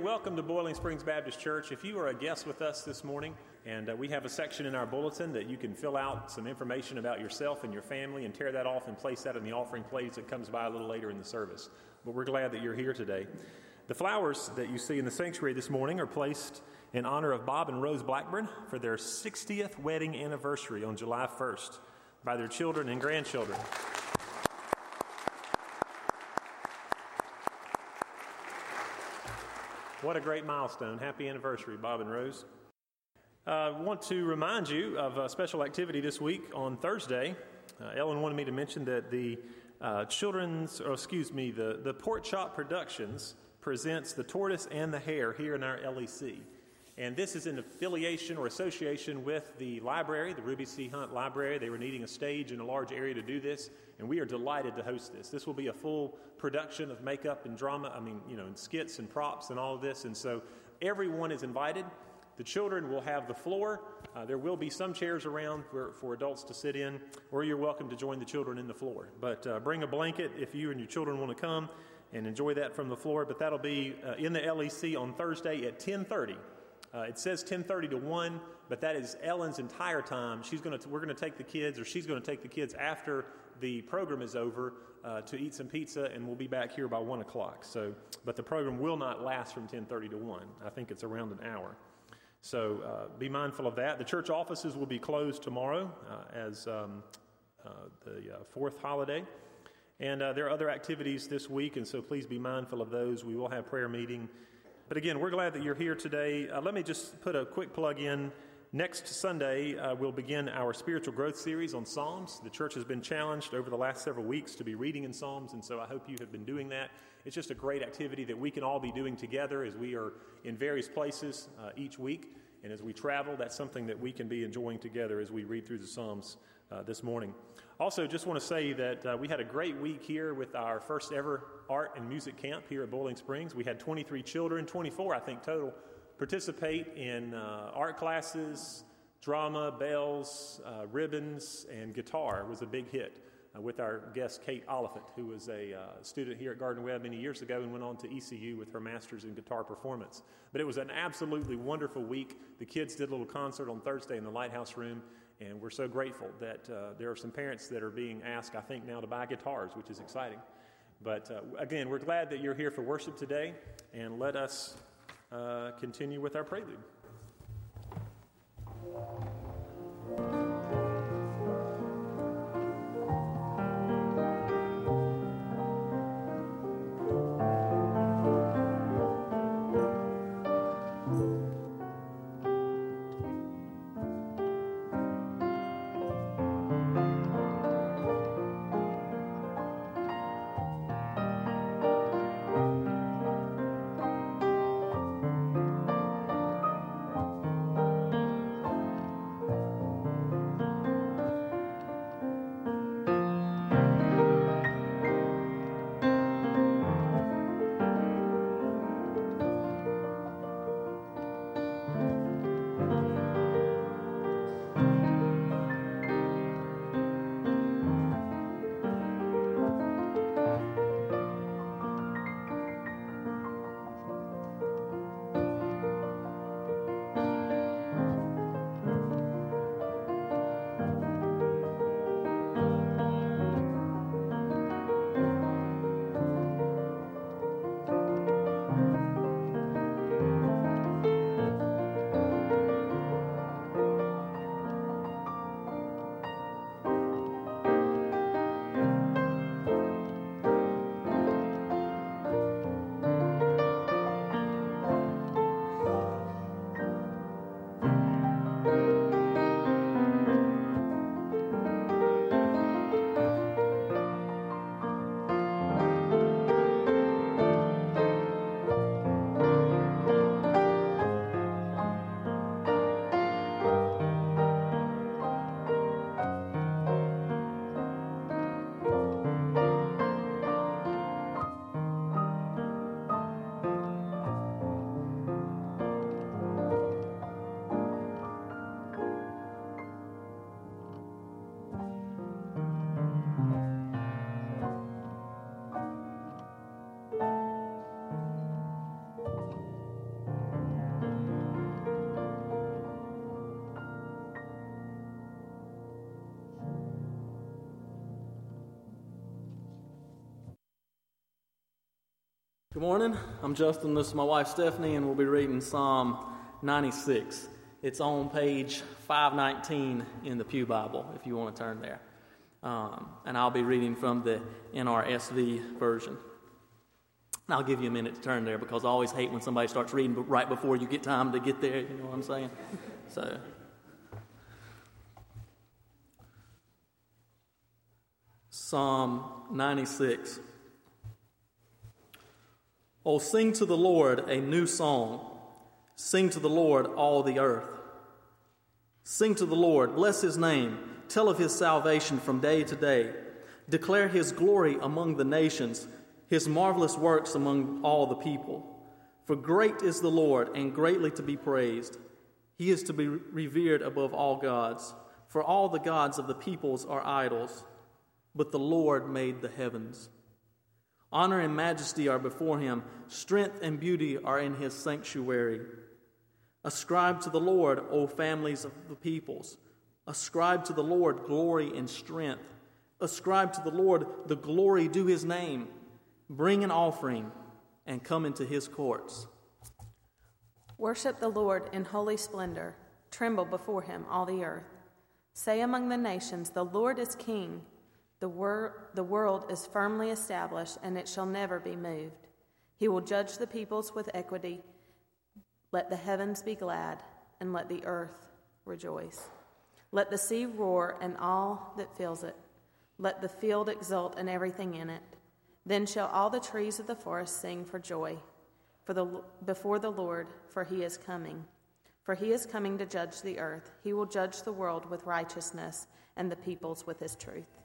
Welcome to Boiling Springs Baptist Church. If you are a guest with us this morning, and uh, we have a section in our bulletin that you can fill out some information about yourself and your family and tear that off and place that in the offering plate that comes by a little later in the service. But we're glad that you're here today. The flowers that you see in the sanctuary this morning are placed in honor of Bob and Rose Blackburn for their 60th wedding anniversary on July 1st by their children and grandchildren. What a great milestone. Happy anniversary, Bob and Rose. I uh, want to remind you of a special activity this week on Thursday. Uh, Ellen wanted me to mention that the uh, children's, or excuse me, the, the Pork Chop Productions presents The Tortoise and the Hare here in our LEC. And this is in affiliation or association with the library, the Ruby C. Hunt Library. They were needing a stage in a large area to do this, and we are delighted to host this. This will be a full production of makeup and drama, I mean, you know, and skits and props and all of this. And so everyone is invited. The children will have the floor. Uh, there will be some chairs around for, for, adults to sit in, or you're welcome to join the children in the floor. But uh, bring a blanket if you and your children want to come and enjoy that from the floor. But that'll be uh, in the LEC on Thursday at 1030. Uh, it says 10:30 to 1, but that is Ellen's entire time. She's going to we're going to take the kids, or she's going to take the kids after the program is over uh, to eat some pizza, and we'll be back here by one o'clock. So, but the program will not last from 10:30 to 1. I think it's around an hour. So uh, be mindful of that. The church offices will be closed tomorrow uh, as um, uh, the uh, fourth holiday. And there are other activities this week, and so please be mindful of those. We will have prayer meeting but again, we're glad that you're here today. Uh, let me just put a quick plug in. Next Sunday, uh, we'll begin our spiritual growth series on Psalms. The church has been challenged over the last several weeks to be reading in Psalms, and so I hope you have been doing that. It's just a great activity that we can all be doing together as we are in various places uh, each week. And as we travel, that's something that we can be enjoying together as we read through the Psalms uh, this morning. Also, just want to say that uh, we had a great week here with our first ever art and music camp here at Boiling Springs. We had 23 children, 24 I think total, participate in uh, art classes, drama, bells, uh, ribbons, and guitar was a big hit. Uh, with our guest Kate Oliphant, who was a uh, student here at Gardner-Webb many years ago and went on to ECU with her master's in guitar performance. But it was an absolutely wonderful week. The kids did a little concert on Thursday in the Lighthouse Room, and we're so grateful that uh, there are some parents that are being asked, I think, now to buy guitars, which is exciting. But uh, again, we're glad that you're here for worship today, and let us uh, continue with our prelude. Good morning. I'm Justin. This is my wife Stephanie, and we'll be reading Psalm 96. It's on page 519 in the Pew Bible, if you want to turn there. Um, and I'll be reading from the NRSV version. And I'll give you a minute to turn there because I always hate when somebody starts reading right before you get time to get there. You know what I'm saying? So. Psalm 96. Oh, sing to the Lord a new song. Sing to the Lord all the earth. Sing to the Lord, bless his name, tell of his salvation from day to day. Declare his glory among the nations, his marvelous works among all the people. For great is the Lord, and greatly to be praised. He is to be revered above all gods, for all the gods of the peoples are idols but the Lord made the heavens. Honor and majesty are before him, strength and beauty are in his sanctuary. Ascribe to the Lord, O families of the peoples. Ascribe to the Lord glory and strength. Ascribe to the Lord the glory due his name. Bring an offering and come into his courts. Worship the Lord in holy splendor. Tremble before him, all the earth. Say among the nations, The Lord is king. The, wor- the world is firmly established, and it shall never be moved. He will judge the peoples with equity. Let the heavens be glad, and let the earth rejoice. Let the sea roar, and all that fills it. Let the field exult, and everything in it. Then shall all the trees of the forest sing for joy for the, before the Lord, for he is coming. For he is coming to judge the earth. He will judge the world with righteousness, and the peoples with his truth.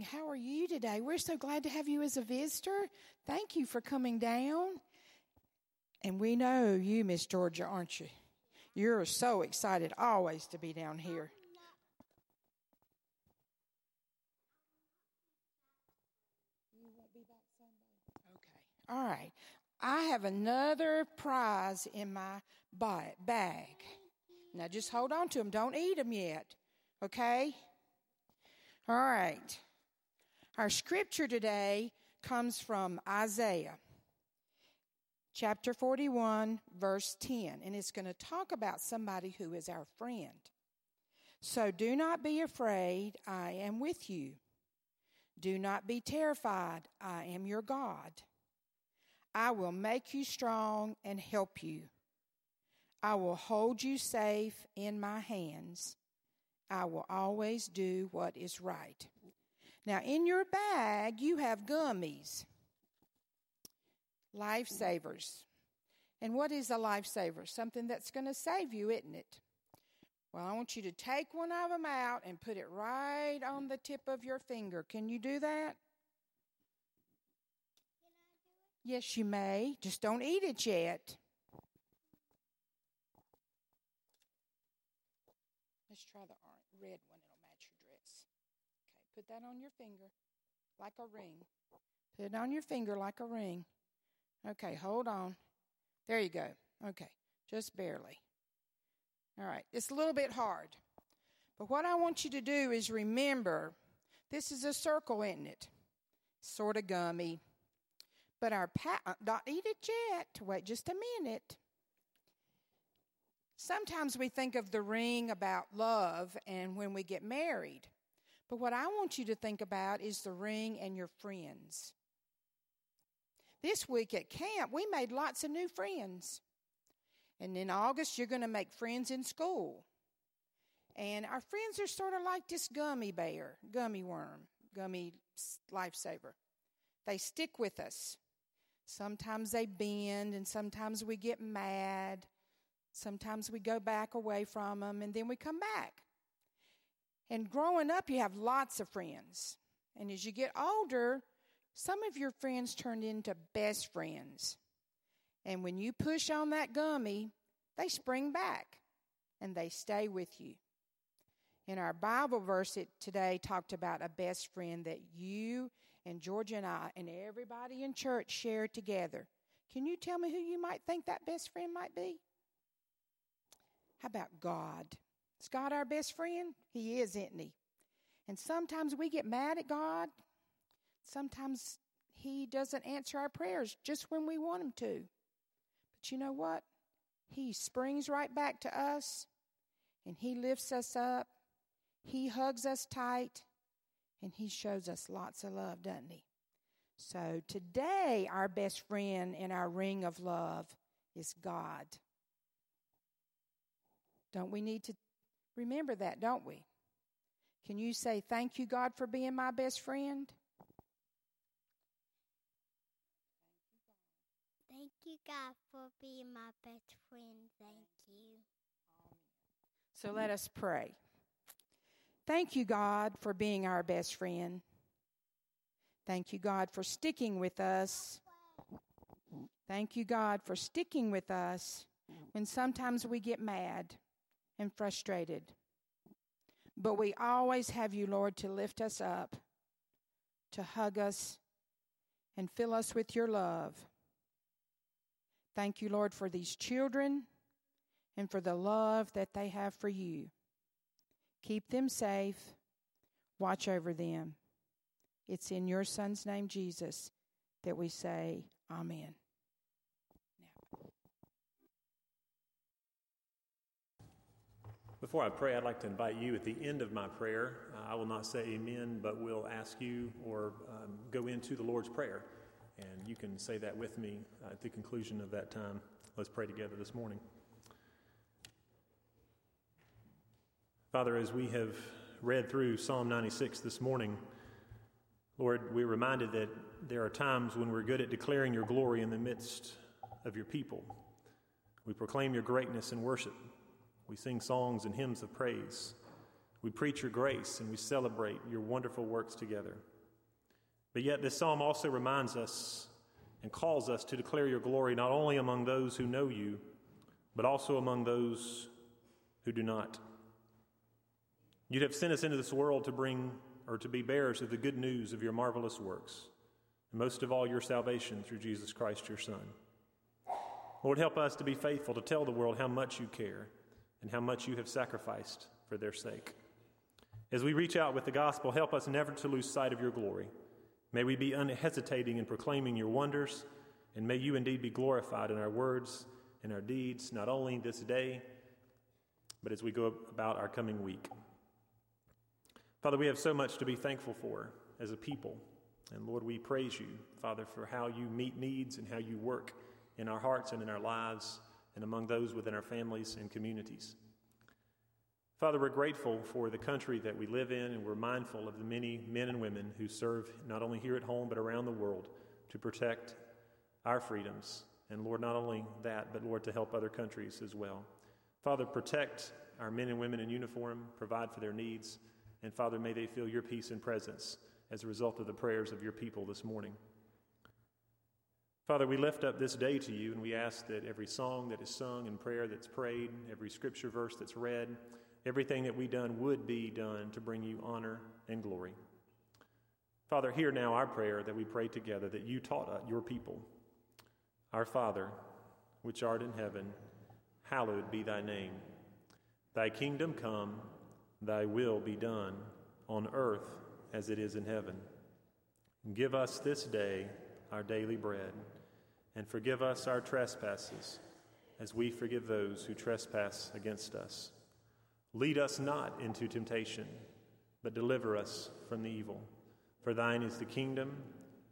Morning. How are you today? We're so glad to have you as a visitor. Thank you for coming down. And we know you, Miss Georgia, aren't you? You're so excited always to be down here. Okay. All right. I have another prize in my bag. Now just hold on to them. Don't eat them yet. Okay? All right. Our scripture today comes from Isaiah chapter 41, verse 10, and it's going to talk about somebody who is our friend. So do not be afraid, I am with you. Do not be terrified, I am your God. I will make you strong and help you. I will hold you safe in my hands. I will always do what is right. Now, in your bag, you have gummies, lifesavers. And what is a lifesaver? Something that's going to save you, isn't it? Well, I want you to take one of them out and put it right on the tip of your finger. Can you do that? Yes, you may. Just don't eat it yet. Let's try the red one. It'll match your dress. Okay, put that on your finger like a ring. Put it on your finger like a ring. Okay, hold on. There you go. Okay, just barely. All right, it's a little bit hard. But what I want you to do is remember this is a circle, isn't it? Sort of gummy. But our pa- uh, not eat it yet. Wait just a minute. Sometimes we think of the ring about love and when we get married. But what I want you to think about is the ring and your friends. This week at camp, we made lots of new friends. And in August, you're going to make friends in school. And our friends are sort of like this gummy bear, gummy worm, gummy lifesaver. They stick with us. Sometimes they bend, and sometimes we get mad. Sometimes we go back away from them and then we come back. And growing up, you have lots of friends. And as you get older, some of your friends turn into best friends. And when you push on that gummy, they spring back and they stay with you. In our Bible verse it today talked about a best friend that you and Georgia and I and everybody in church share together. Can you tell me who you might think that best friend might be? How about God? Is God our best friend? He is, isn't he? And sometimes we get mad at God. Sometimes He doesn't answer our prayers just when we want Him to. But you know what? He springs right back to us and He lifts us up. He hugs us tight and He shows us lots of love, doesn't He? So today, our best friend in our ring of love is God. Don't we need to remember that, don't we? Can you say, Thank you, God, for being my best friend? Thank you, God, for being my best friend. Thank you. So let us pray. Thank you, God, for being our best friend. Thank you, God, for sticking with us. Thank you, God, for sticking with us when sometimes we get mad and frustrated. But we always have you, Lord, to lift us up, to hug us, and fill us with your love. Thank you, Lord, for these children and for the love that they have for you. Keep them safe, watch over them. It's in your Son's name, Jesus, that we say, Amen. Before I pray, I'd like to invite you at the end of my prayer. Uh, I will not say amen, but will ask you or um, go into the Lord's Prayer. And you can say that with me uh, at the conclusion of that time. Let's pray together this morning. Father, as we have read through Psalm 96 this morning, Lord, we're reminded that there are times when we're good at declaring your glory in the midst of your people. We proclaim your greatness in worship. We sing songs and hymns of praise. We preach your grace and we celebrate your wonderful works together. But yet, this psalm also reminds us and calls us to declare your glory not only among those who know you, but also among those who do not. You have sent us into this world to bring or to be bearers of the good news of your marvelous works, and most of all, your salvation through Jesus Christ, your Son. Lord, help us to be faithful to tell the world how much you care and how much you have sacrificed for their sake. As we reach out with the gospel, help us never to lose sight of your glory. May we be unhesitating in proclaiming your wonders, and may you indeed be glorified in our words and our deeds, not only this day, but as we go about our coming week. Father, we have so much to be thankful for as a people. And Lord, we praise you, Father, for how you meet needs and how you work in our hearts and in our lives and among those within our families and communities. Father, we're grateful for the country that we live in, and we're mindful of the many men and women who serve not only here at home but around the world to protect our freedoms. And Lord, not only that, but Lord, to help other countries as well. Father, protect our men and women in uniform, provide for their needs, and Father, may they feel your peace and presence as a result of the prayers of your people this morning. Father, we lift up this day to you, and we ask that every song that is sung and prayer that's prayed, every scripture verse that's read, everything that we done would be done to bring you honor and glory. Father, hear now our prayer that we pray together that you taught uh, your people. Our Father, which art in heaven, hallowed be thy name. Thy kingdom come, thy will be done, on earth as it is in heaven. Give us this day our daily bread, and forgive us our trespasses, as we forgive those who trespass against us Lead us not into temptation, but deliver us from the evil. For thine is the kingdom,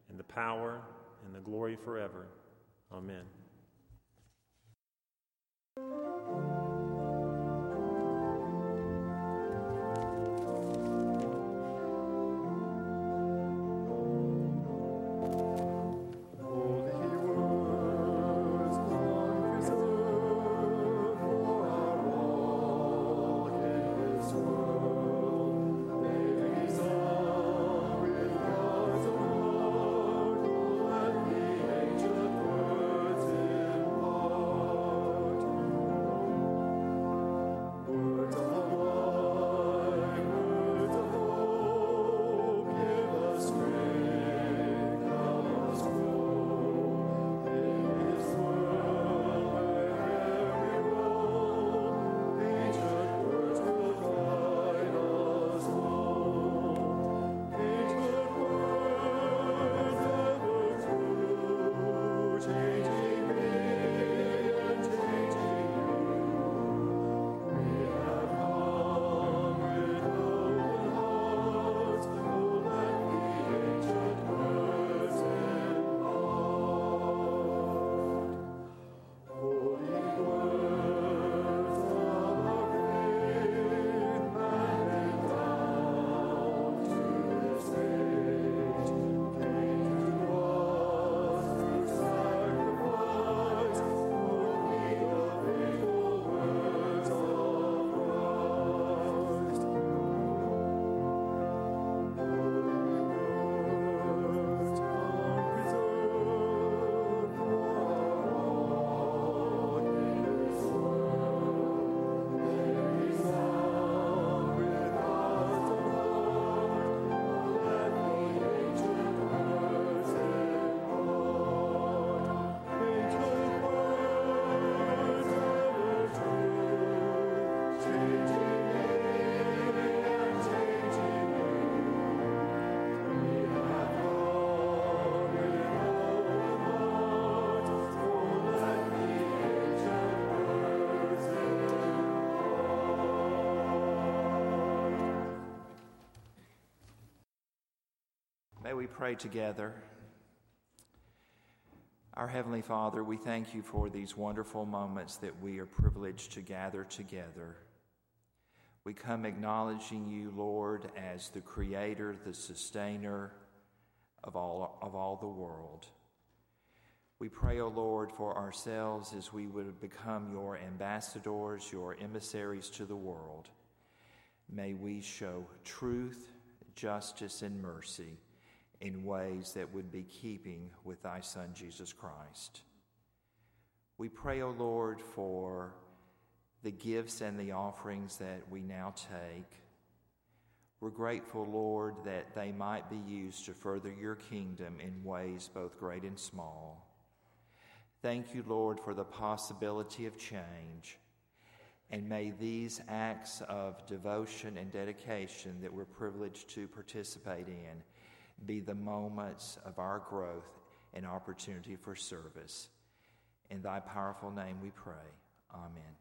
and the power, and the glory forever. Amen. Pray together. Our Heavenly Father, we thank you for these wonderful moments that we are privileged to gather together. We come acknowledging you, Lord, as the creator, the sustainer of all, of all the world. We pray, O oh Lord, for ourselves as we would become your ambassadors, your emissaries to the world, may we show truth, justice, and mercy in ways that would be keeping with thy Son, Jesus Christ. We pray, O Lord, for the gifts and the offerings that we now take. We're grateful, Lord, that they might be used to further your kingdom in ways both great and small. Thank you, Lord, for the possibility of change. And may these acts of devotion and dedication that we're privileged to participate in be the moments of our growth and opportunity for service. In thy powerful name we pray. Amen.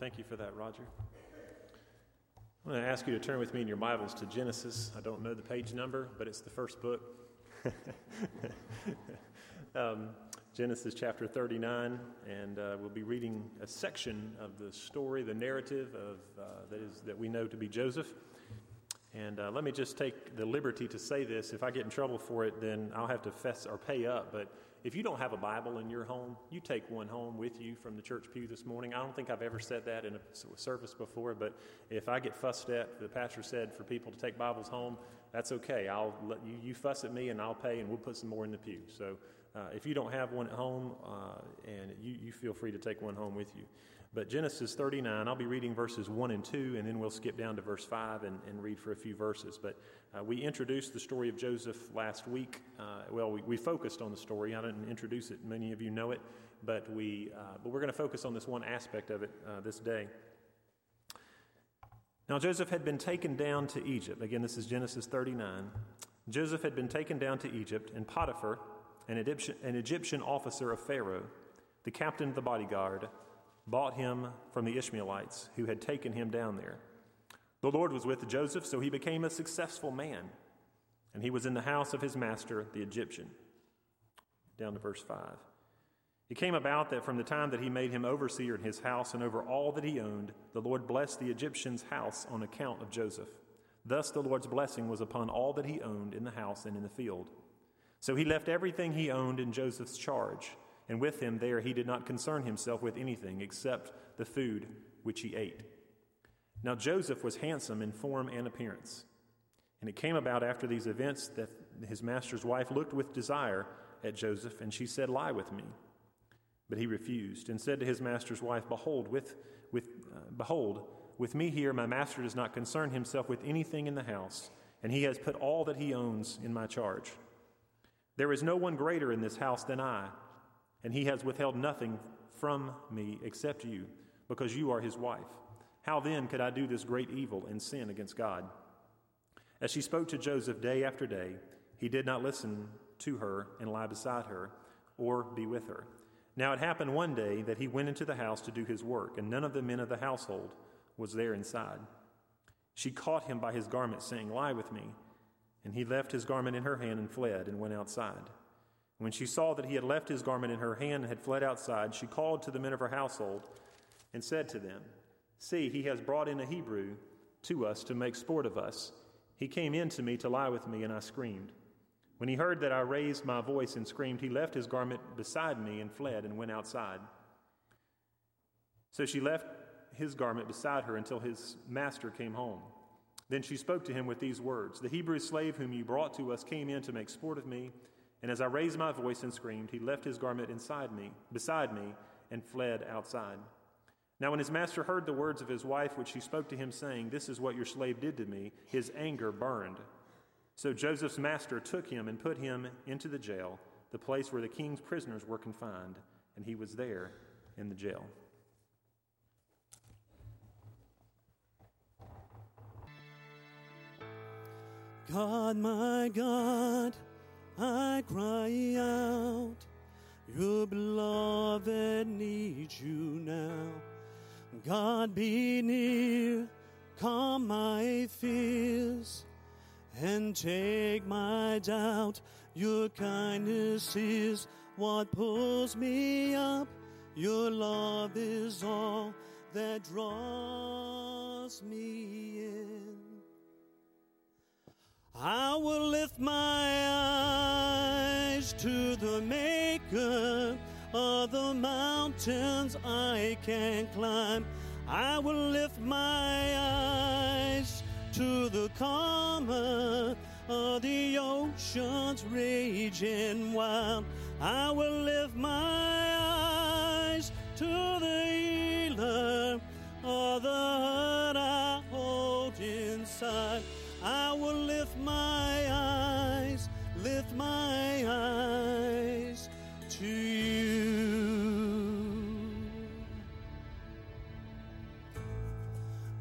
Thank you for that, Roger. I'm going to ask you to turn with me in your Bibles to Genesis. I don't know the page number, but it's the first book. um, Genesis chapter 39, and uh, we'll be reading a section of the story, the narrative of uh, that is that we know to be Joseph. And uh, let me just take the liberty to say this. If I get in trouble for it, then I'll have to fess or pay up. But if you don't have a Bible in your home, you take one home with you from the church pew this morning. I don't think I've ever said that in a service before, but if I get fussed at, the pastor said for people to take Bibles home, that's okay. I'll let you, you fuss at me and I'll pay and we'll put some more in the pew. So uh, if you don't have one at home, uh, and you, you feel free to take one home with you. But Genesis 39, I'll be reading verses 1 and 2, and then we'll skip down to verse 5 and, and read for a few verses. But uh, we introduced the story of Joseph last week. Uh, well, we, we, focused on the story. I didn't introduce it, many of you know it, but, we, uh, but we're going to focus on this one aspect of it uh, this day. Now, Joseph had been taken down to Egypt. Again, this is Genesis 39. Joseph had been taken down to Egypt, and Potiphar, an Egyptian, an Egyptian officer of Pharaoh, the captain of the bodyguard, bought him from the Ishmaelites who had taken him down there. The Lord was with Joseph, so he became a successful man, and he was in the house of his master, the Egyptian. Down to verse 5. It came about that from the time that he made him overseer in his house and over all that he owned, the Lord blessed the Egyptian's house on account of Joseph. Thus the Lord's blessing was upon all that he owned in the house and in the field. So he left everything he owned in Joseph's charge and with him there he did not concern himself with anything except the food which he ate. Now Joseph was handsome in form and appearance. And it came about after these events that his master's wife looked with desire at Joseph, and she said, Lie with me. But he refused, and said to his master's wife, Behold, with, with, uh, behold, with me here my master does not concern himself with anything in the house, and he has put all that he owns in my charge. There is no one greater in this house than I and he has withheld nothing from me except you, because you are his wife. How then could I do this great evil and sin against God? As she spoke to Joseph day after day, he did not listen to her and lie beside her or be with her. Now it happened one day that he went into the house to do his work, and none of the men of the household was there inside. She caught him by his garment, saying, Lie with me. And he left his garment in her hand and fled and went outside. When she saw that he had left his garment in her hand and had fled outside, she called to the men of her household and said to them, See, he has brought in a Hebrew to us to make sport of us. He came in to me to lie with me, and I screamed. When he heard that I raised my voice and screamed, he left his garment beside me and fled and went outside. So she left his garment beside her until his master came home. Then she spoke to him with these words The Hebrew slave whom you brought to us came in to make sport of me. And as I raised my voice and screamed, he left his garment inside me, beside me, and fled outside. Now, when his master heard the words of his wife, which she spoke to him, saying, This is what your slave did to me, his anger burned. So Joseph's master took him and put him into the jail, the place where the king's prisoners were confined, and he was there in the jail. God, my God I cry out, Your beloved needs you now. God be near, calm my fears, and take my doubt. Your kindness is what pulls me up. Your love is all that draws me in. I will lift my eyes to the maker of the mountains I can climb. I will lift my eyes to the calmer of the oceans raging wild. I will lift my eyes to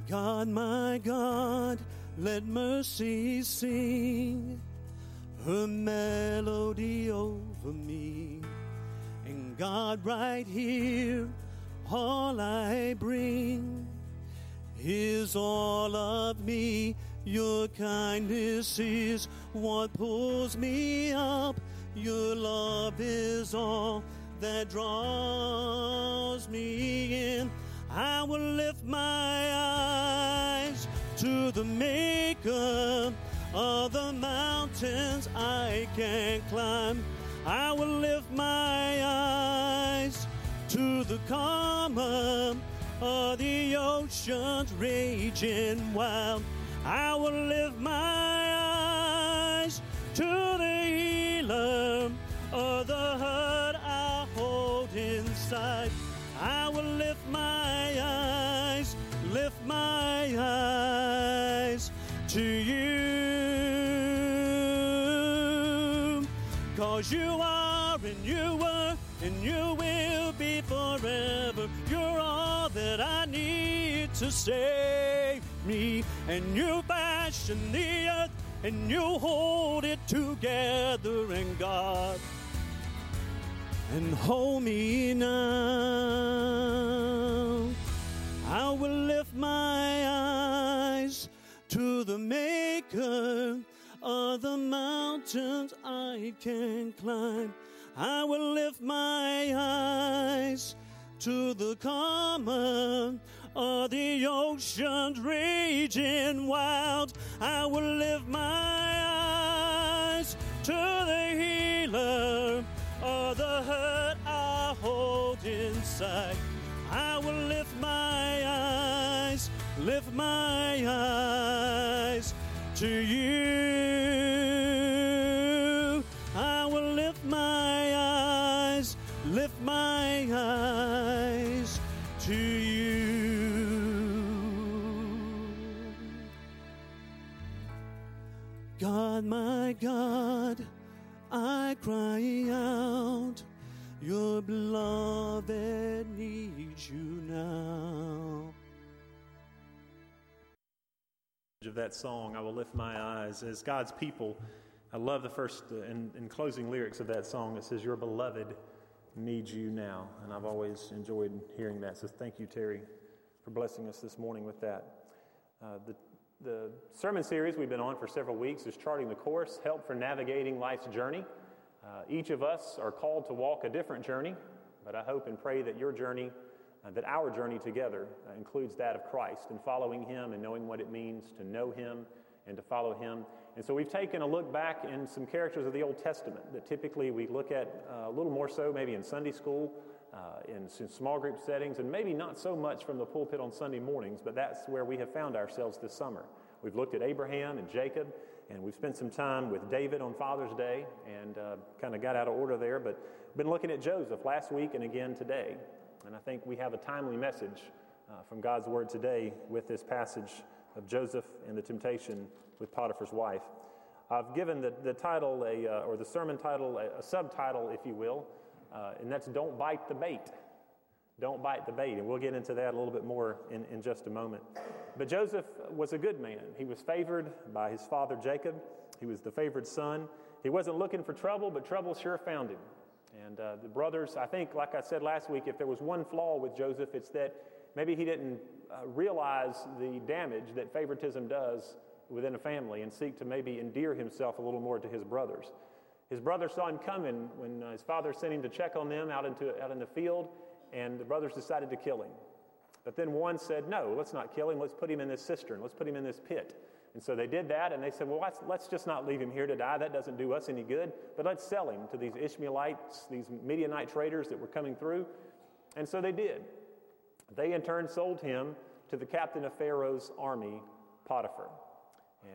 God, my God, let mercy sing her melody over me. And God, right here, all I bring is all of me your kindness is what pulls me up. Your love is all that draws me in. I will lift my eyes to the maker of the mountains I can climb. I will lift my eyes to the calmer of the oceans raging wild. I will lift my save me. And you fashion the earth and you hold it together and God and hold me now. I will lift my eyes to the maker of the mountains I can climb. I will lift my eyes to the calmer of the oceans raging wild. I will lift my eyes to the healer of the hurt I hold inside. I will lift my eyes, lift my eyes to you. My God, I cry out, your beloved needs you now. of that song, I will lift my eyes. As God's people, I love the first uh, and, and closing lyrics of that song. It says, Your beloved needs you now. And I've always enjoyed hearing that. So thank you, Terry, for blessing us this morning with that. Uh, the, the sermon series we've been on for several weeks is Charting the Course Help for Navigating Life's Journey. Uh, each of us are called to walk a different journey, but I hope and pray that your journey uh, that our journey together uh, includes that of Christ and following Him and knowing what it means to know Him and to follow Him. And so we've taken a look back in some characters of the Old Testament that typically we look at uh, a little more so maybe in Sunday school, uh, in, small group settings, and maybe not so much from the pulpit on Sunday mornings, but that's where we have found ourselves this summer. We've looked at Abraham and Jacob, and we've spent some time with David on Father's Day and uh, kind of got out of order there, but been looking at Joseph last week and again today. And I think we have a timely message uh, from God's Word today with this passage of Joseph and the temptation with Potiphar's wife. I've given the, the title, a, uh, or the sermon title, a, a subtitle, if you will, uh, and that's Don't Bite the Bait. Don't bite the bait. And we'll get into that a little bit more in, in just a moment. But Joseph was a good man. He was favored by his father Jacob, he was the favored son. He wasn't looking for trouble, but trouble sure found him. And uh, the brothers, I think, like I said last week, if there was one flaw with Joseph, it's that maybe he didn't uh, realize the damage that favoritism does within a family and seek to maybe endear himself a little more to his brothers. His brother saw him coming when uh, his father sent him to check on them out, into, out in the field, and the brothers decided to kill him. But then one said, No, let's not kill him. Let's put him in this cistern. Let's put him in this pit. And so they did that, and they said, Well, let's, let's, just not leave him here to die. That doesn't do us any good. But let's sell him to these Ishmaelites, these Midianite traders that were coming through. And so they did. They, in turn, sold him to the captain of Pharaoh's army, Potiphar.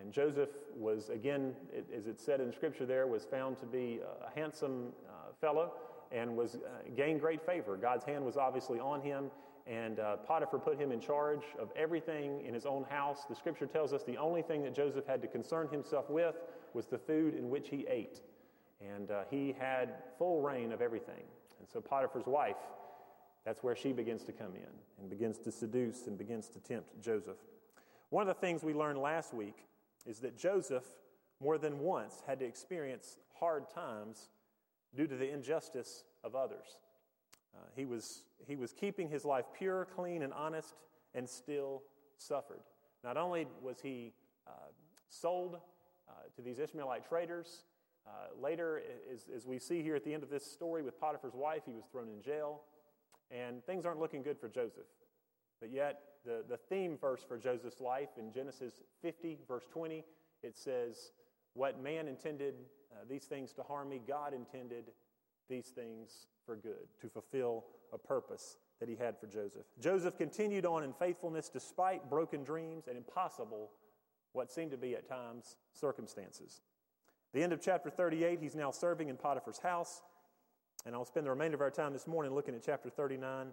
And Joseph was, again, as it said in Scripture there, was found to be a handsome uh, fellow and was uh, gained great favor. God's hand was obviously on him, and uh, Potiphar put him in charge of everything in his own house. The scripture tells us the only thing that Joseph had to concern himself with was the food in which he ate. And uh, he had full reign of everything. And so Potiphar's wife, that's where she begins to come in and begins to seduce and begins to tempt Joseph. One of the things we learned last week is that Joseph, more than once, had to experience hard times due to the injustice of others. Uh, he, was, he was keeping his life pure, clean, and honest, and still suffered. Not only was he uh, sold uh, to these Ishmaelite traders, Uh, later, as, as we see here at the end of this story with Potiphar's wife, he was thrown in jail, and things aren't looking good for Joseph. But yet, the, the theme verse for Joseph's life in Genesis 50, verse 20, it says, What man intended uh, these things to harm me, God intended these things for good, to fulfill a purpose that he had for Joseph. Joseph continued on in faithfulness despite broken dreams and impossible, what seemed to be at times, circumstances. The end of chapter 38, he's now serving in Potiphar's house. And I'll spend the remainder of our time this morning looking at chapter 39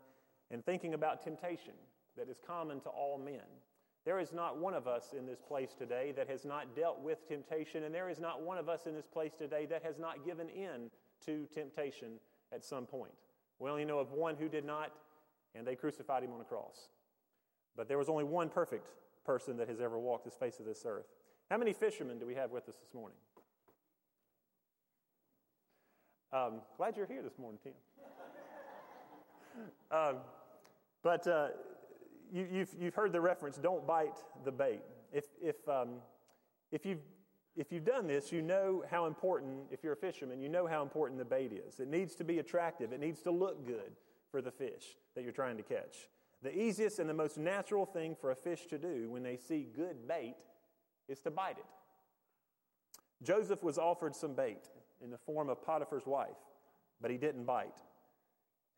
and thinking about temptation that is common to all men. There is not one of us in this place today that has not dealt with temptation, and there is not one of us in this place today that has not given in to temptation at some point. We only know of one who did not, and they crucified him on a cross. But there was only one perfect person that has ever walked the face of this earth. How many fishermen do we have with us this morning? Um, glad you're here this morning, Tim. um, but uh, you, have you've, you've heard the reference, don't bite the bait. If, if, um, if, you've, if you've done this, you know how important, if you're a fisherman, you know how important the bait is. It needs to be attractive, it needs to look good for the fish that you're trying to catch. The easiest and the most natural thing for a fish to do when they see good bait is to bite it. Joseph was offered some bait in the form of Potiphar's wife, but he didn't bite.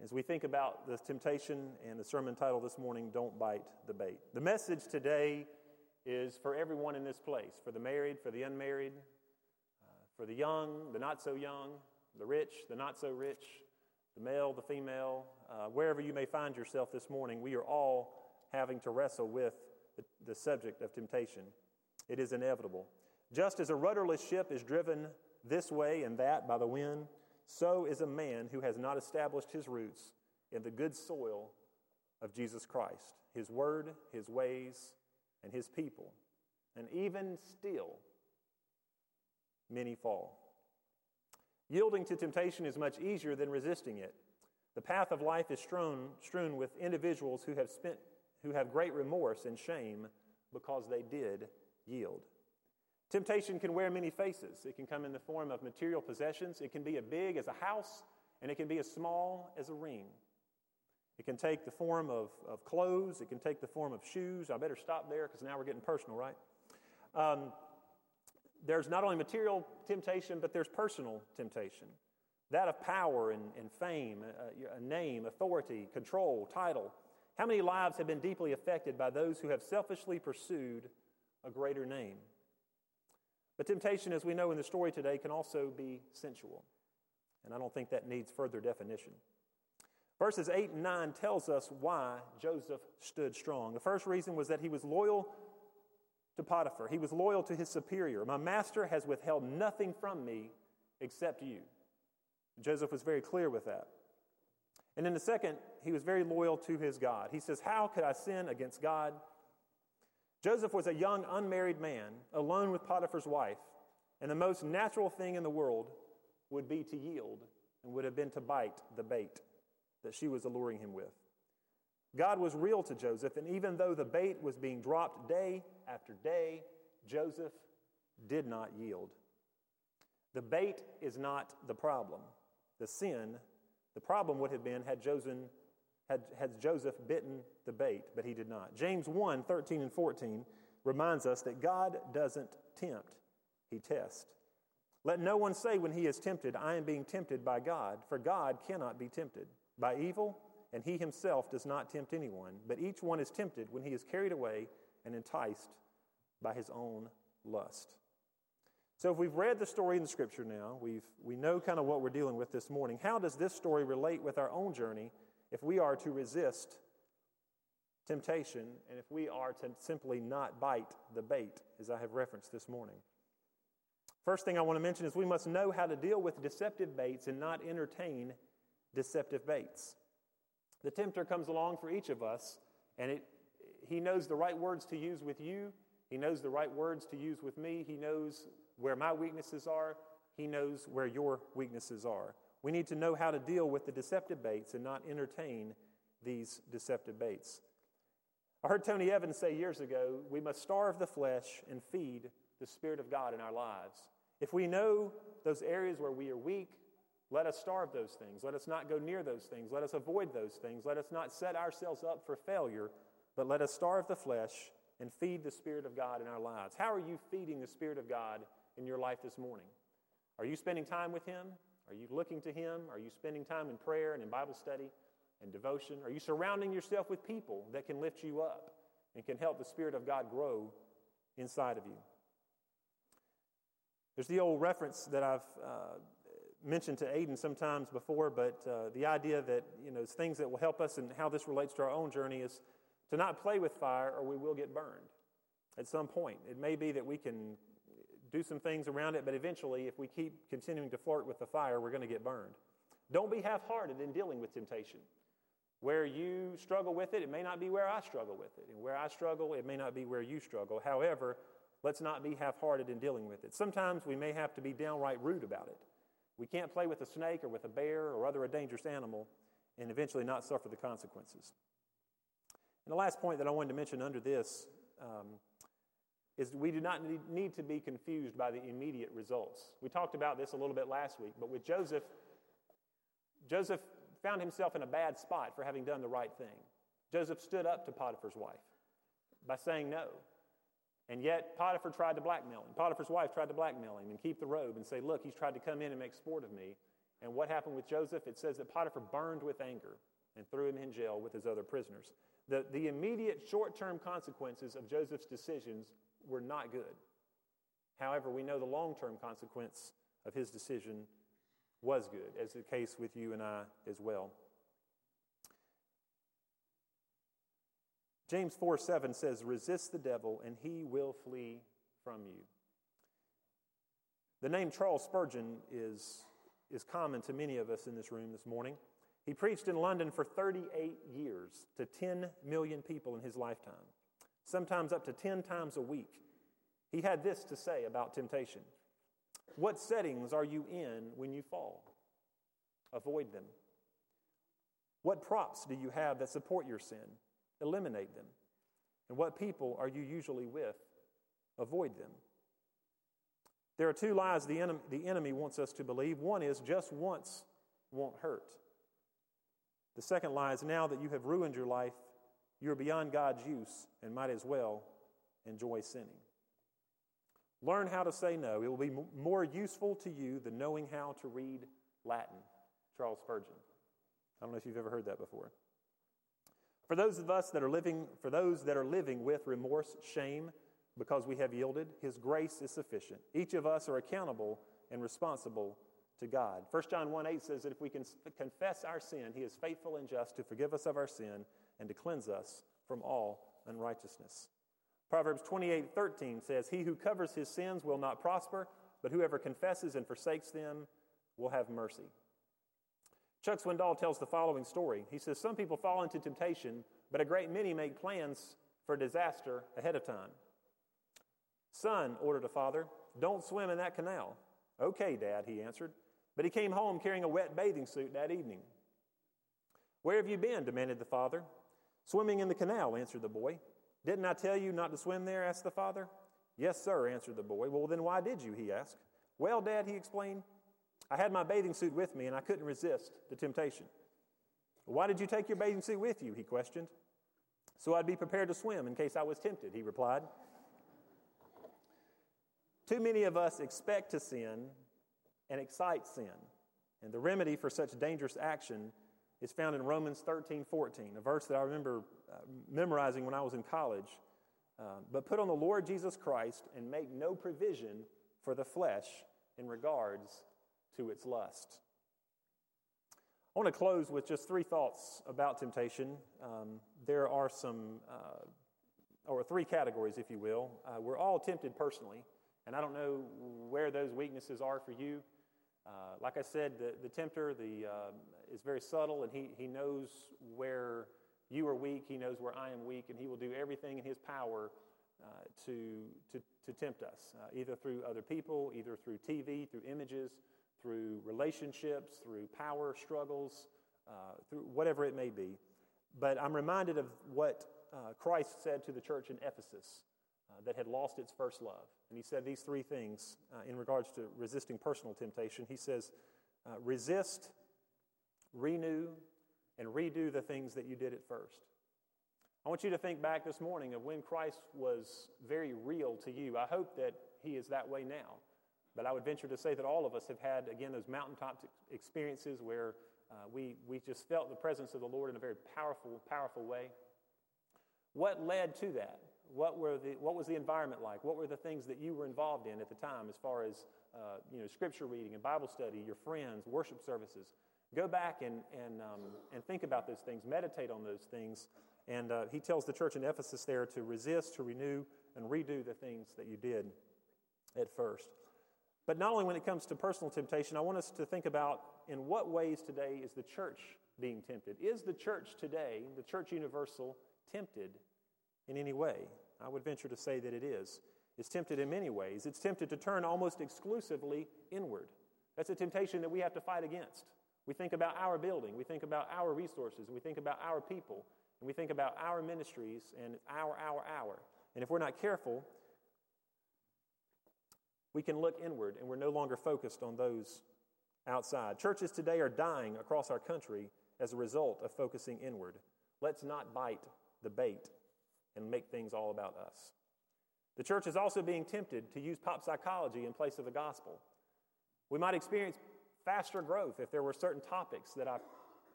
As we think about the temptation and the sermon title this morning, Don't Bite the Bait. The message today is for everyone in this place for the married, for the unmarried, uh, for the young, the not so young, the rich, the not so rich, the male, the female, uh, wherever you may find yourself this morning, we are all having to wrestle with the, the subject of temptation. It is inevitable. Just as a rudderless ship is driven this way and that by the wind, so is a man who has not established his roots in the good soil of Jesus Christ, his word, his ways, and his people. And even still, many fall. Yielding to temptation is much easier than resisting it. The path of life is strewn, strewn with individuals who have spent who have great remorse and shame because they did yield. Temptation can wear many faces. It can come in the form of material possessions, it can be as big as a house, and it can be as small as a ring. It can take the form of, of clothes, it can take the form of shoes. I better stop there because now we're getting personal, right? Um, there's not only material temptation, but there's personal temptation that of power and, and fame, a, a name, authority, control, title. How many lives have been deeply affected by those who have selfishly pursued a greater name? But temptation, as we know in the story today, can also be sensual. And I don't think that needs further definition. Verses 8 and 9 tells us why Joseph stood strong. The first reason was that he was loyal to Potiphar. He was loyal to his superior. My master has withheld nothing from me except you. Joseph was very clear with that. And in the second, he was very loyal to his God. He says, How could I sin against God? Joseph was a young, unmarried man, alone with Potiphar's wife, and the most natural thing in the world would be to yield and would have been to bite the bait that she was alluring him with. God was real to Joseph, and even though the bait was being dropped day after day, Joseph did not yield. The bait is not the problem. The sin, the problem would have been had Joseph had, had Joseph bitten the bait, but he did not. James 1 13 and 14 reminds us that God doesn't tempt, he tests. Let no one say when he is tempted, I am being tempted by God, for God cannot be tempted by evil, and he himself does not tempt anyone. But each one is tempted when he is carried away and enticed by his own lust. So, if we've read the story in the scripture now, we've, we know kind of what we're dealing with this morning. How does this story relate with our own journey if we are to resist temptation and if we are to simply not bite the bait, as I have referenced this morning. First thing I want to mention is we must know how to deal with deceptive baits and not entertain deceptive baits. The tempter comes along for each of us, and it, he knows the right words to use with you. He knows the right words to use with me. He knows where my weaknesses are. He knows where your weaknesses are. We need to know how to deal with the deceptive baits and not entertain these deceptive baits. I heard Tony Evans say years ago we must starve the flesh and feed the Spirit of God in our lives. If we know those areas where we are weak, let us starve those things. Let us not go near those things. Let us avoid those things. Let us not set ourselves up for failure, but let us starve the flesh and feed the Spirit of God in our lives. How are you feeding the Spirit of God in your life this morning? Are you spending time with Him? Are you looking to Him? Are you spending time in prayer and in Bible study and devotion? Are you surrounding yourself with people that can lift you up and can help the Spirit of God grow inside of you? There's the old reference that I've uh, mentioned to Aiden sometimes before, but uh, the idea that you know things that will help us and how this relates to our own journey is to not play with fire, or we will get burned at some point. It may be that we can do some things around it, but eventually, if we keep continuing to flirt with the fire, we're going to get burned. Don't be half-hearted in dealing with temptation. Where you struggle with it, it may not be where I struggle with it. And where I struggle, it may not be where you struggle. However, Let's not be half hearted in dealing with it. Sometimes we may have to be downright rude about it. We can't play with a snake or with a bear or other a dangerous animal and eventually not suffer the consequences. And the last point that I wanted to mention under this um, is we do not need to be confused by the immediate results. We talked about this a little bit last week, but with Joseph, Joseph found himself in a bad spot for having done the right thing. Joseph stood up to Potiphar's wife by saying no. And yet, Potiphar tried to blackmail him. Potiphar's wife tried to blackmail him and keep the robe and say, Look, he's tried to come in and make sport of me. And what happened with Joseph? It says that Potiphar burned with anger and threw him in jail with his other prisoners. The, the immediate short term consequences of Joseph's decisions were not good. However, we know the long term consequence of his decision was good, as the case with you and I as well. James 4 7 says, Resist the devil, and he will flee from you. The name Charles Spurgeon is, is common to many of us in this room this morning. He preached in London for 38 years to 10 million people in his lifetime, sometimes up to 10 times a week. He had this to say about temptation What settings are you in when you fall? Avoid them. What props do you have that support your sin? eliminate them. And what people are you usually with? Avoid them. There are two lies the enemy, the enemy wants us to believe. One is just once won't hurt. The second lie is now that you have ruined your life, you're beyond God's use and might as well enjoy sinning. Learn how to say no. It will be more useful to you than knowing how to read Latin. Charles Spurgeon. I don't know if you've ever heard that before. For those of us that are living, for those that are living with remorse, shame, because we have yielded, His grace is sufficient. Each of us are accountable and responsible to God. 1 John 1 8 says that if we can confess our sin, He is faithful and just to forgive us of our sin and to cleanse us from all unrighteousness. Proverbs 28 13 says, He who covers his sins will not prosper, but whoever confesses and forsakes them will have mercy. Chuck Swindoll tells the following story. He says, Some people fall into temptation, but a great many make plans for disaster ahead of time. Son, ordered a father, don't swim in that canal. Okay, Dad, he answered. But he came home carrying a wet bathing suit that evening. Where have you been? demanded the father. Swimming in the canal, answered the boy. Didn't I tell you not to swim there? asked the father. Yes, sir, answered the boy. Well, then why did you? he asked. Well, Dad, he explained, I had my bathing suit with me and I couldn't resist the temptation. Why did you take your bathing suit with you? He questioned. So I'd be prepared to swim in case I was tempted, he replied. Too many of us expect to sin and excite sin. And the remedy for such dangerous action is found in Romans 13 14, a verse that I remember uh, memorizing when I was in college. Uh, but put on the Lord Jesus Christ and make no provision for the flesh in regards to its lust. I want to close with just three thoughts about temptation. Um, there are some, uh, or three categories, if you will. Uh, we're all tempted personally, and I don't know where those weaknesses are for you. Uh, like I said, the, the tempter the, um, is very subtle, and he, he knows where you are weak. He knows where I am weak, and he will do everything in his power uh, to, to, to tempt us, uh, either through other people, either through TV, through images, through relationships, through power struggles, uh, through whatever it may be. But I'm reminded of what uh, Christ said to the church in Ephesus. That had lost its first love. And he said these three things uh, in regards to resisting personal temptation. He says, uh, resist, renew, and redo the things that you did at first. I want you to think back this morning of when Christ was very real to you. I hope that he is that way now. But I would venture to say that all of us have had, again, those mountaintop experiences where uh, we, we just felt the presence of the Lord in a very powerful, powerful way. What led to that? What, were the, what was the environment like? What were the things that you were involved in at the time as far as uh, you know, scripture reading and Bible study, your friends, worship services? Go back and, and, um, and think about those things, meditate on those things. And uh, he tells the church in Ephesus there to resist, to renew, and redo the things that you did at first. But not only when it comes to personal temptation, I want us to think about in what ways today is the church being tempted? Is the church today, the church universal, tempted in any way? I would venture to say that it is. It's tempted in many ways. It's tempted to turn almost exclusively inward. That's a temptation that we have to fight against. We think about our building, we think about our resources, we think about our people, and we think about our ministries and our, our, our. And if we're not careful, we can look inward and we're no longer focused on those outside. Churches today are dying across our country as a result of focusing inward. Let's not bite the bait and make things all about us. The church is also being tempted to use pop psychology in place of the gospel. We might experience faster growth if there were certain topics that I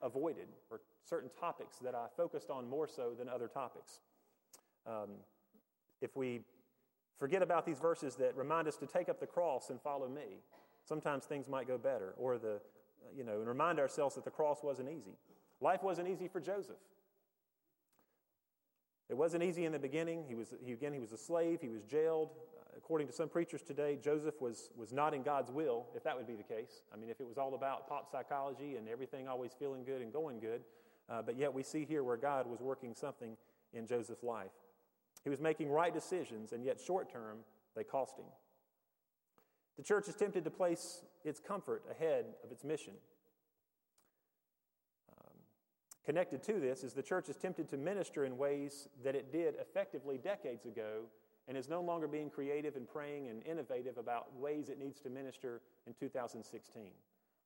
avoided or certain topics that I focused on more so than other topics. Um, if we forget about these verses that remind us to take up the cross and follow me, sometimes things might go better. Or the, you know, and remind ourselves that the cross wasn't easy. Life wasn't easy for Joseph. It wasn't easy in the beginning. He was, he, again, he was a slave. He was jailed. According to some preachers today, Joseph was, was not in God's will, if that would be the case. I mean, if it was all about pop psychology and everything always feeling good and going good. Uh, but yet we see here where God was working something in Joseph's life. He was making right decisions, and yet short term, they cost him. The church is tempted to place its comfort ahead of its mission. Connected to this is the church is tempted to minister in ways that it did effectively decades ago and is no longer being creative and praying and innovative about ways it needs to minister in 2016.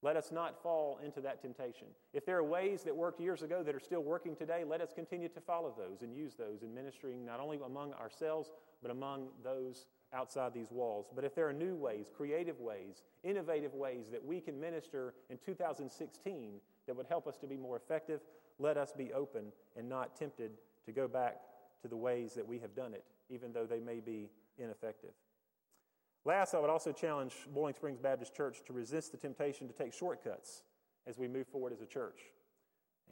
Let us not fall into that temptation. If there are ways that worked years ago that are still working today, let us continue to follow those and use those in ministering not only among ourselves, but among those outside these walls. But if there are new ways, creative ways, innovative ways that we can minister in 2016 that would help us to be more effective, let us be open and not tempted to go back to the ways that we have done it, even though they may be ineffective. Last, I would also challenge Boiling Springs Baptist Church to resist the temptation to take shortcuts as we move forward as a church.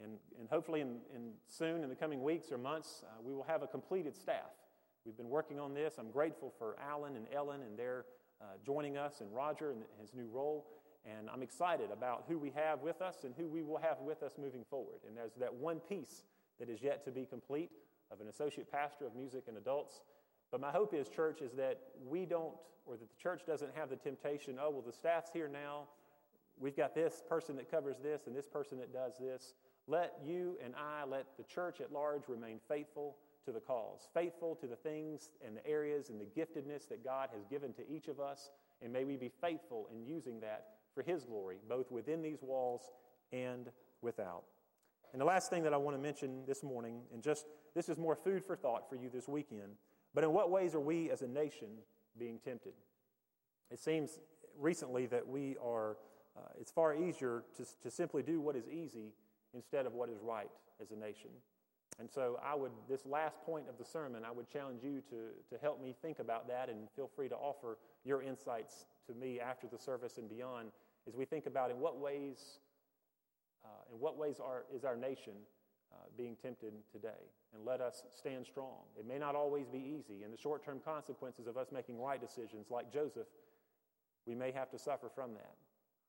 And, and hopefully, in, in soon, in the coming weeks or months, uh, we will have a completed staff We've been working on this. I'm grateful for Alan and Ellen and their uh, joining us and Roger and his new role. And I'm excited about who we have with us and who we will have with us moving forward. And there's that one piece that is yet to be complete of an associate pastor of music and adults. But my hope is, church, is that we don't, or that the church doesn't have the temptation, oh, well, the staff's here now. We've got this person that covers this and this person that does this. Let you and I, let the church at large remain faithful to the cause, faithful to the things and the areas and the giftedness that God has given to each of us, and may we be faithful in using that for His glory, both within these walls and without. And the last thing that I want to mention this morning, and just this is more food for thought for you this weekend, but in what ways are we as a nation being tempted? It seems recently that we are, uh, it's far easier to, to simply do what is easy instead of what is right as a nation. And so I would, this last point of the sermon, I would challenge you to, to help me think about that and feel free to offer your insights to me after the service and beyond as we think about in what ways, uh, in what ways are, is our nation uh, being tempted today. And let us stand strong. It may not always be easy, and the short term consequences of us making right decisions, like Joseph, we may have to suffer from that.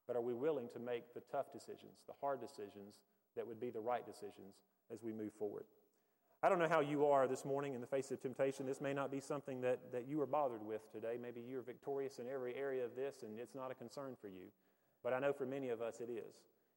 But are we willing to make the tough decisions, the hard decisions that would be the right decisions as we move forward? I don't know how you are this morning in the face of temptation. This may not be something that, that you are bothered with today. Maybe you're victorious in every area of this and it's not a concern for you. But I know for many of us it is.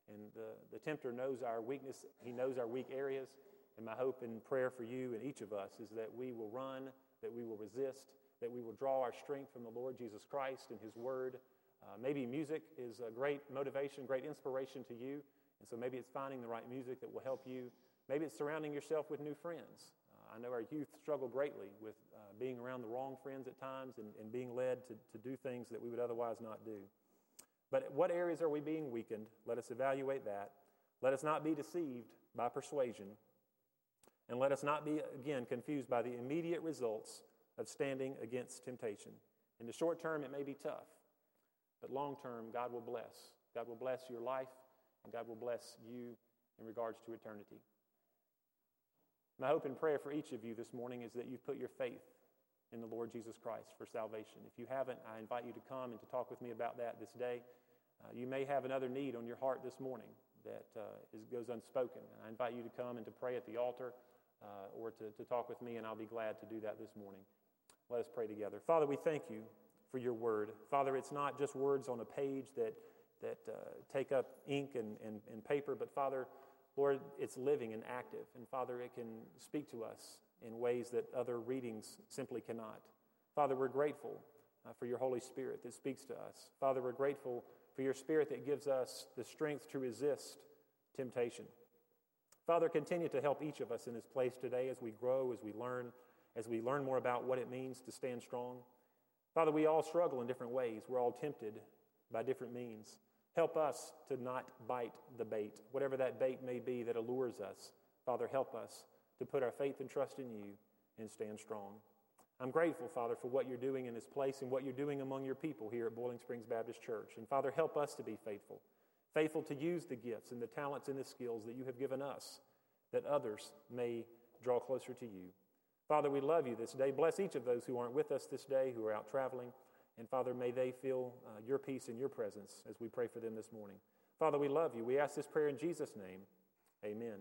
And the, the tempter knows our weakness, he knows our weak areas. And my hope and prayer for you and each of us is that we will run that we will resist, that we will draw our strength from the Lord Jesus Christ and His Word. Uh, maybe music is a great motivation, great inspiration to you. And so maybe it's finding the right music that will help you. Maybe it's surrounding yourself with new friends. Uh, I know our youth struggle greatly with uh, being around the wrong friends at times and, and being led to, to do things that we would otherwise not do. But what areas are we being weakened? Let us evaluate that. Let us not be deceived by persuasion. And let us not be, again, confused by the immediate results of standing against temptation. In the short term, it may be tough, but long term, God will bless. God will bless your life, and God will bless you in regards to eternity. My hope and prayer for each of you this morning is that you've put your faith in the Lord Jesus Christ for salvation. If you haven't, I invite you to come and to talk with me about that this day. Uh, you may have another need on your heart this morning that uh, is, goes unspoken. I invite you to come and to pray at the altar uh, or to, to talk with me, and I'll be glad to do that this morning. Let us pray together. Father, we thank you for your word. Father, it's not just words on a page that, that uh, take up ink and, and, and paper, but Father, Lord, it's living and active. And Father, it can speak to us in ways that other readings simply cannot. Father, we're grateful uh, for your Holy Spirit that speaks to us. Father, we're grateful for your Spirit that gives us the strength to resist temptation. Father, continue to help each of us in this place today as we grow, as we learn, as we learn more about what it means to stand strong. Father, we all struggle in different ways. We're all tempted by different means. Help us to not bite the bait, whatever that bait may be that allures us. Father, help us to put our faith and trust in you and stand strong. I'm grateful, Father, for what you're doing in this place and what you're doing among your people here at Boiling Springs Baptist Church. And Father, help us to be faithful, faithful to use the gifts and the talents and the skills that you have given us that others may draw closer to you. Father, we love you this day. Bless each of those who aren't with us this day, who are out traveling. And Father, may they feel uh, your peace and your presence as we pray for them this morning. Father, we love you. We ask this prayer in Jesus' name. Amen.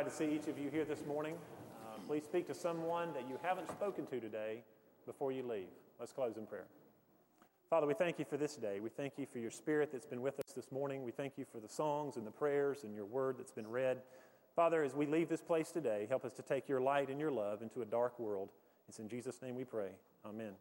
Glad to see each of you here this morning. Uh, please speak to someone that you haven't spoken to today before you leave. Let's close in prayer. Father, we thank you for this day. We thank you for your spirit that's been with us this morning. We thank you for the songs and the prayers and your word that's been read. Father, as we leave this place today, help us to take your light and your love into a dark world. It's in Jesus' name we pray. Amen.